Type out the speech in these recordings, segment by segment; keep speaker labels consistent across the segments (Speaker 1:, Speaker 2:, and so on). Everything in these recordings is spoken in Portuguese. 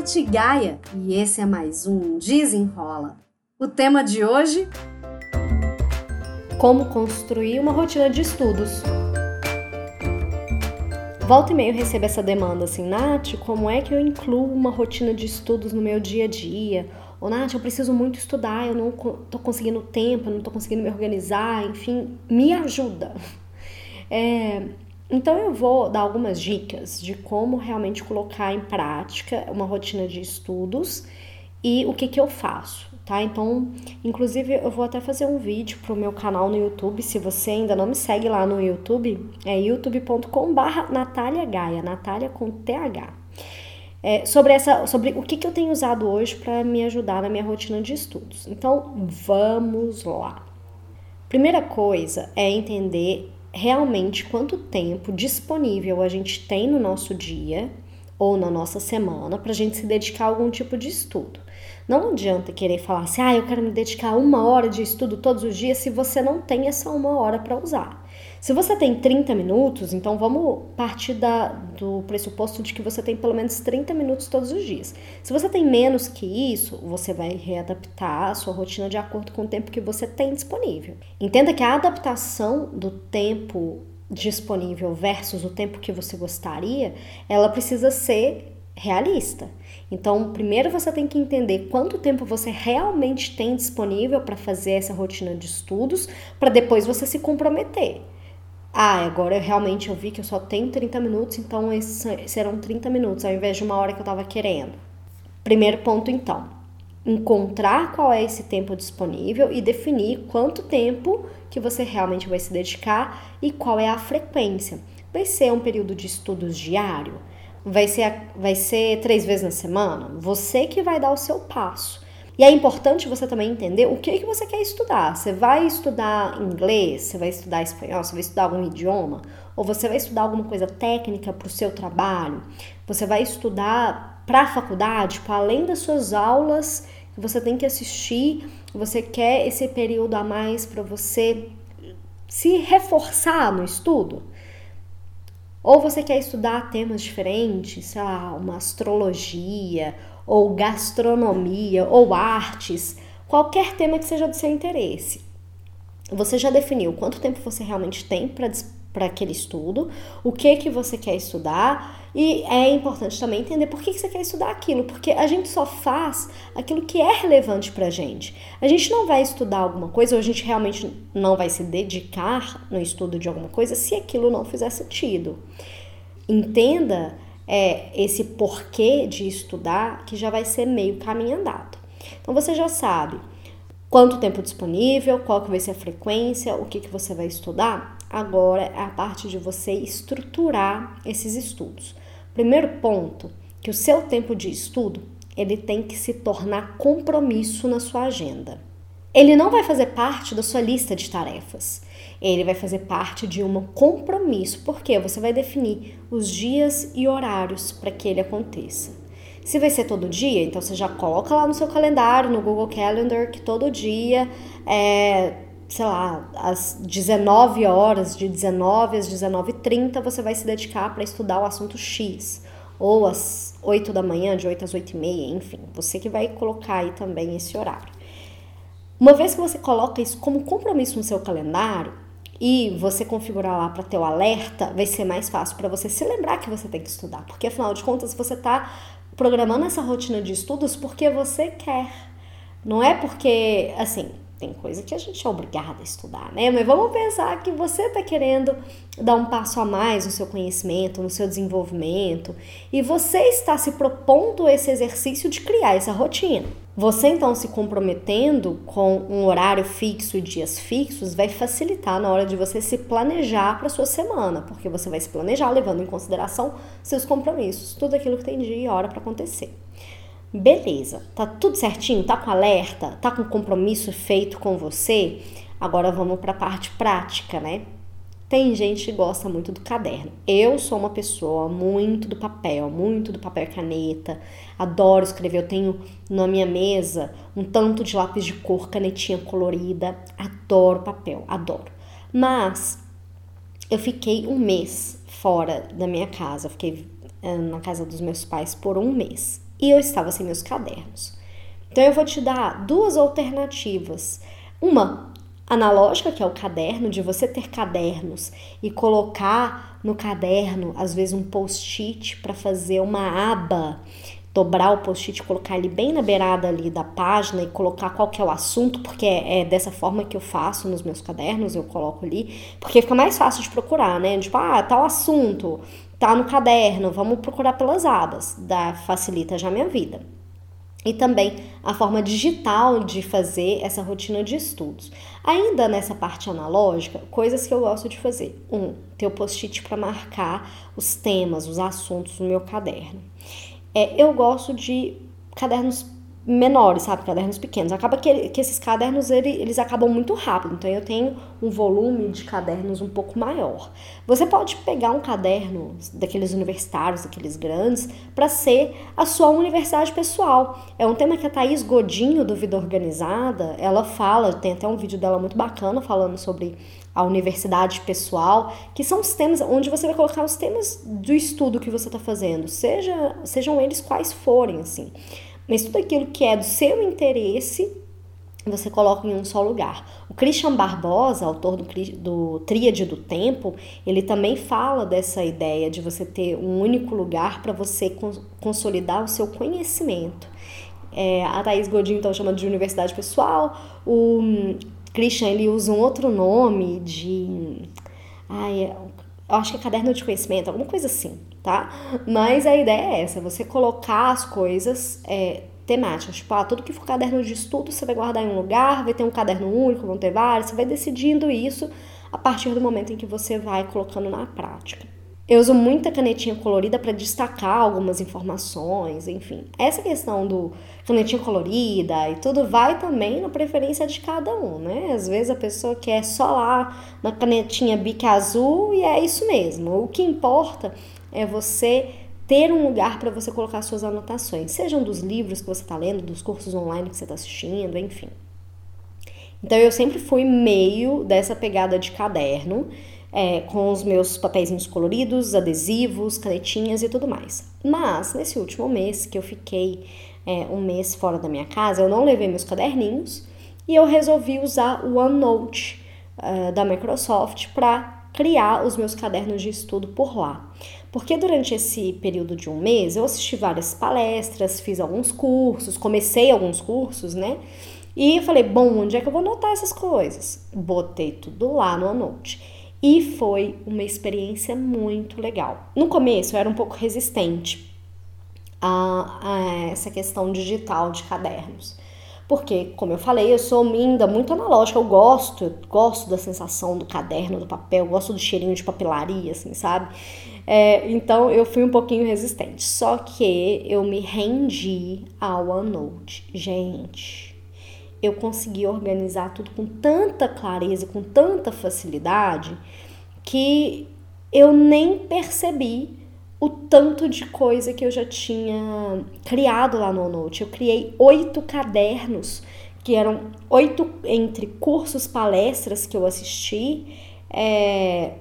Speaker 1: Nath Gaia e esse é mais um Desenrola. O tema de hoje:
Speaker 2: Como construir uma rotina de estudos. Volta e meio recebo essa demanda assim, Nath, como é que eu incluo uma rotina de estudos no meu dia a dia? Ou Nath, eu preciso muito estudar, eu não tô conseguindo tempo, eu não tô conseguindo me organizar, enfim, me ajuda. É, então eu vou dar algumas dicas de como realmente colocar em prática uma rotina de estudos e o que, que eu faço, tá? Então, inclusive, eu vou até fazer um vídeo pro meu canal no YouTube. Se você ainda não me segue lá no YouTube, é youtube.com/barra Natália Gaia, Natália com TH. É, sobre, essa, sobre o que, que eu tenho usado hoje para me ajudar na minha rotina de estudos. Então, vamos lá. Primeira coisa é entender realmente quanto tempo disponível a gente tem no nosso dia ou na nossa semana para a gente se dedicar a algum tipo de estudo. Não adianta querer falar assim, ah, eu quero me dedicar uma hora de estudo todos os dias se você não tem essa uma hora para usar. Se você tem 30 minutos, então vamos partir da, do pressuposto de que você tem pelo menos 30 minutos todos os dias. Se você tem menos que isso, você vai readaptar a sua rotina de acordo com o tempo que você tem disponível. Entenda que a adaptação do tempo disponível versus o tempo que você gostaria, ela precisa ser realista. Então, primeiro você tem que entender quanto tempo você realmente tem disponível para fazer essa rotina de estudos, para depois você se comprometer. Ah, agora eu realmente eu vi que eu só tenho 30 minutos, então esses serão 30 minutos ao invés de uma hora que eu estava querendo. Primeiro ponto, então, encontrar qual é esse tempo disponível e definir quanto tempo que você realmente vai se dedicar e qual é a frequência. Vai ser um período de estudos diário? Vai ser, vai ser três vezes na semana? Você que vai dar o seu passo. E é importante você também entender o que, que você quer estudar. Você vai estudar inglês, você vai estudar espanhol, você vai estudar algum idioma, ou você vai estudar alguma coisa técnica para o seu trabalho, você vai estudar para a faculdade, tipo, além das suas aulas que você tem que assistir, você quer esse período a mais para você se reforçar no estudo. Ou você quer estudar temas diferentes, sei lá, uma astrologia, ou gastronomia, ou artes, qualquer tema que seja do seu interesse. Você já definiu quanto tempo você realmente tem para aquele estudo, o que que você quer estudar, e é importante também entender por que, que você quer estudar aquilo, porque a gente só faz aquilo que é relevante para a gente. A gente não vai estudar alguma coisa, ou a gente realmente não vai se dedicar no estudo de alguma coisa se aquilo não fizer sentido. Entenda é, esse porquê de estudar, que já vai ser meio caminho andado. Então você já sabe quanto tempo disponível, qual que vai ser a frequência, o que, que você vai estudar. Agora é a parte de você estruturar esses estudos. Primeiro ponto, que o seu tempo de estudo ele tem que se tornar compromisso na sua agenda. Ele não vai fazer parte da sua lista de tarefas. Ele vai fazer parte de um compromisso, porque você vai definir os dias e horários para que ele aconteça. Se vai ser todo dia, então você já coloca lá no seu calendário, no Google Calendar, que todo dia é, sei lá, às 19 horas, de 19 às 19h30, você vai se dedicar para estudar o assunto X. Ou às 8 da manhã, de 8 às 8 e meia, enfim, você que vai colocar aí também esse horário. Uma vez que você coloca isso como compromisso no seu calendário e você configurar lá para ter o alerta, vai ser mais fácil para você se lembrar que você tem que estudar, porque afinal de contas você está programando essa rotina de estudos porque você quer. Não é porque, assim, tem coisa que a gente é obrigada a estudar, né? Mas vamos pensar que você está querendo dar um passo a mais no seu conhecimento, no seu desenvolvimento, e você está se propondo esse exercício de criar essa rotina. Você então se comprometendo com um horário fixo e dias fixos vai facilitar na hora de você se planejar para sua semana, porque você vai se planejar levando em consideração seus compromissos, tudo aquilo que tem dia e hora para acontecer. Beleza, tá tudo certinho? Tá com alerta? Tá com compromisso feito com você? Agora vamos para a parte prática, né? Tem gente que gosta muito do caderno. Eu sou uma pessoa muito do papel, muito do papel e caneta. Adoro escrever. Eu tenho na minha mesa um tanto de lápis de cor, canetinha colorida. Adoro papel, adoro. Mas eu fiquei um mês fora da minha casa. Eu fiquei eh, na casa dos meus pais por um mês. E eu estava sem meus cadernos. Então eu vou te dar duas alternativas. Uma analógica, que é o caderno, de você ter cadernos e colocar no caderno, às vezes, um post-it para fazer uma aba dobrar o post-it, colocar ele bem na beirada ali da página e colocar qual que é o assunto, porque é, é, dessa forma que eu faço nos meus cadernos, eu coloco ali, porque fica mais fácil de procurar, né? Tipo, ah, tal assunto, tá no caderno, vamos procurar pelas abas, dá, facilita já a minha vida. E também a forma digital de fazer essa rotina de estudos. Ainda nessa parte analógica, coisas que eu gosto de fazer. Um, ter o post-it para marcar os temas, os assuntos no meu caderno. É, eu gosto de cadernos menores, sabe? Cadernos pequenos. Acaba que, que esses cadernos ele, eles acabam muito rápido, então eu tenho um volume de cadernos um pouco maior. Você pode pegar um caderno daqueles universitários, daqueles grandes, para ser a sua universidade pessoal. É um tema que a Thaís Godinho, do Vida Organizada, ela fala, tem até um vídeo dela muito bacana falando sobre a universidade pessoal, que são os temas onde você vai colocar os temas do estudo que você está fazendo, seja, sejam eles quais forem, assim. Mas tudo aquilo que é do seu interesse, você coloca em um só lugar. O Christian Barbosa, autor do, do Tríade do Tempo, ele também fala dessa ideia de você ter um único lugar para você consolidar o seu conhecimento. É, a Thaís Godinho então chama de universidade pessoal, o Christian ele usa um outro nome de. Ai, eu acho que é caderno de conhecimento, alguma coisa assim, tá? Mas a ideia é essa: você colocar as coisas é, temáticas. Tipo, ah, tudo que for caderno de estudo você vai guardar em um lugar, vai ter um caderno único, vão ter vários, você vai decidindo isso a partir do momento em que você vai colocando na prática. Eu uso muita canetinha colorida para destacar algumas informações, enfim. Essa questão do canetinha colorida e tudo vai também na preferência de cada um, né? Às vezes a pessoa quer só lá na canetinha bique azul e é isso mesmo. O que importa é você ter um lugar para você colocar suas anotações, sejam dos livros que você está lendo, dos cursos online que você está assistindo, enfim. Então eu sempre fui meio dessa pegada de caderno é, com os meus papéis coloridos, adesivos, canetinhas e tudo mais. Mas nesse último mês que eu fiquei é, um mês fora da minha casa, eu não levei meus caderninhos e eu resolvi usar o OneNote uh, da Microsoft para criar os meus cadernos de estudo por lá. Porque durante esse período de um mês eu assisti várias palestras, fiz alguns cursos, comecei alguns cursos, né? E eu falei, bom, onde é que eu vou anotar essas coisas? Botei tudo lá no OneNote. E foi uma experiência muito legal. No começo eu era um pouco resistente a, a essa questão digital de cadernos. Porque, como eu falei, eu sou ainda muito analógica, eu gosto, eu gosto da sensação do caderno, do papel, gosto do cheirinho de papelaria, assim, sabe? É, então eu fui um pouquinho resistente. Só que eu me rendi ao OneNote. Gente, eu consegui organizar tudo com tanta clareza, com tanta facilidade, que eu nem percebi o tanto de coisa que eu já tinha criado lá no Note. Eu criei oito cadernos, que eram oito entre cursos, palestras que eu assisti, é,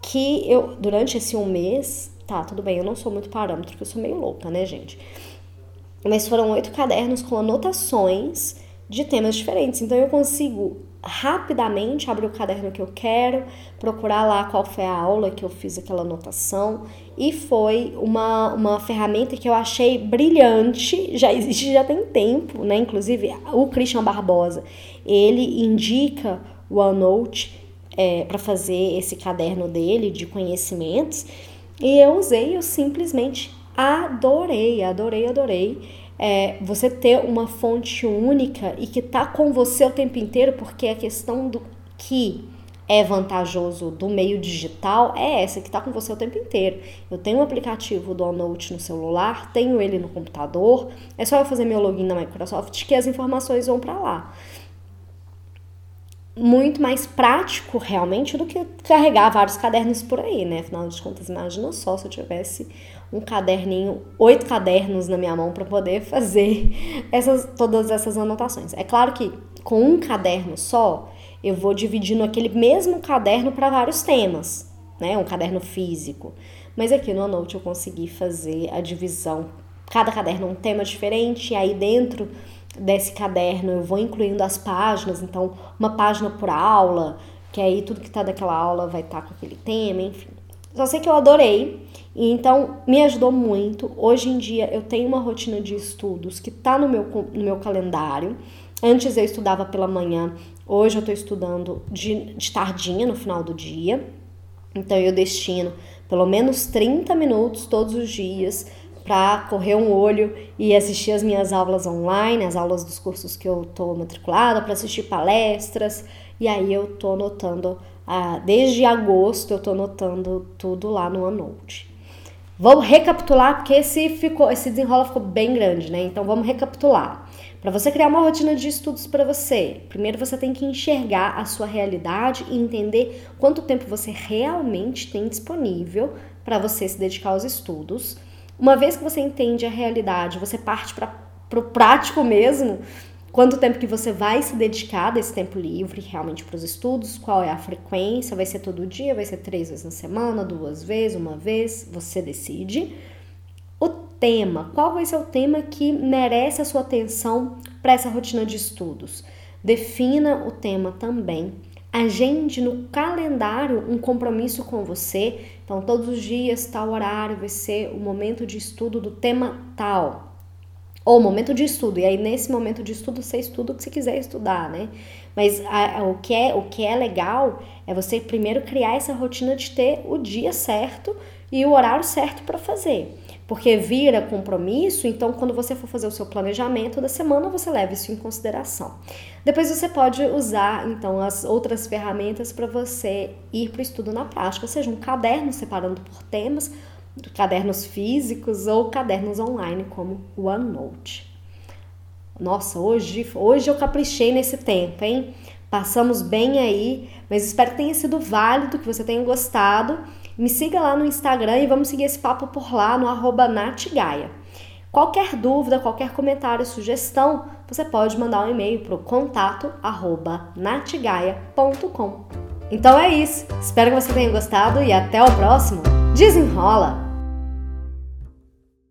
Speaker 2: que eu, durante esse um mês, tá, tudo bem, eu não sou muito parâmetro, porque eu sou meio louca, né, gente? Mas foram oito cadernos com anotações de temas diferentes. Então eu consigo rapidamente abrir o caderno que eu quero, procurar lá qual foi a aula que eu fiz aquela anotação e foi uma, uma ferramenta que eu achei brilhante, já existe já tem tempo, né? Inclusive o Christian Barbosa, ele indica o OneNote é, para fazer esse caderno dele de conhecimentos e eu usei, eu simplesmente adorei, adorei, adorei é, você ter uma fonte única e que tá com você o tempo inteiro, porque a questão do que é vantajoso do meio digital é essa, que está com você o tempo inteiro. Eu tenho um aplicativo do OneNote no celular, tenho ele no computador, é só eu fazer meu login na Microsoft que as informações vão para lá muito mais prático realmente do que carregar vários cadernos por aí, né? Afinal de contas, imagina só se eu tivesse um caderninho, oito cadernos na minha mão para poder fazer essas, todas essas anotações. É claro que com um caderno só, eu vou dividindo aquele mesmo caderno para vários temas, né? Um caderno físico. Mas aqui no Note eu consegui fazer a divisão cada caderno um tema diferente, e aí dentro desse caderno eu vou incluindo as páginas, então uma página por aula, que aí tudo que tá daquela aula vai estar tá com aquele tema, enfim. Só sei que eu adorei, e então me ajudou muito. Hoje em dia eu tenho uma rotina de estudos que tá no meu, no meu calendário. Antes eu estudava pela manhã, hoje eu estou estudando de, de tardinha no final do dia. Então eu destino pelo menos 30 minutos todos os dias para correr um olho e assistir as minhas aulas online, as aulas dos cursos que eu estou matriculada, para assistir palestras. E aí eu estou anotando, ah, desde agosto eu estou anotando tudo lá no OneNote. Vamos recapitular, porque esse, ficou, esse desenrola ficou bem grande, né? Então vamos recapitular. Para você criar uma rotina de estudos para você, primeiro você tem que enxergar a sua realidade e entender quanto tempo você realmente tem disponível para você se dedicar aos estudos. Uma vez que você entende a realidade, você parte para o prático mesmo, quanto tempo que você vai se dedicar desse tempo livre realmente para os estudos, qual é a frequência, vai ser todo dia, vai ser três vezes na semana, duas vezes, uma vez, você decide. O tema, qual vai ser o tema que merece a sua atenção para essa rotina de estudos? Defina o tema também agende no calendário um compromisso com você. Então, todos os dias, tal horário vai ser o momento de estudo do tema tal. Ou momento de estudo. E aí, nesse momento de estudo, você estuda o que você quiser estudar, né? Mas a, a, o, que é, o que é legal é você primeiro criar essa rotina de ter o dia certo e o horário certo para fazer porque vira compromisso, então quando você for fazer o seu planejamento da semana, você leva isso em consideração. Depois você pode usar então as outras ferramentas para você ir para o estudo na prática, seja um caderno separando por temas, cadernos físicos ou cadernos online como OneNote. Nossa, hoje, hoje eu caprichei nesse tempo, hein? Passamos bem aí, mas espero que tenha sido válido, que você tenha gostado. Me siga lá no Instagram e vamos seguir esse papo por lá no arroba natgaia. Qualquer dúvida, qualquer comentário, sugestão, você pode mandar um e-mail para o contato arroba natgaia.com. Então é isso, espero que você tenha gostado e até o próximo. Desenrola!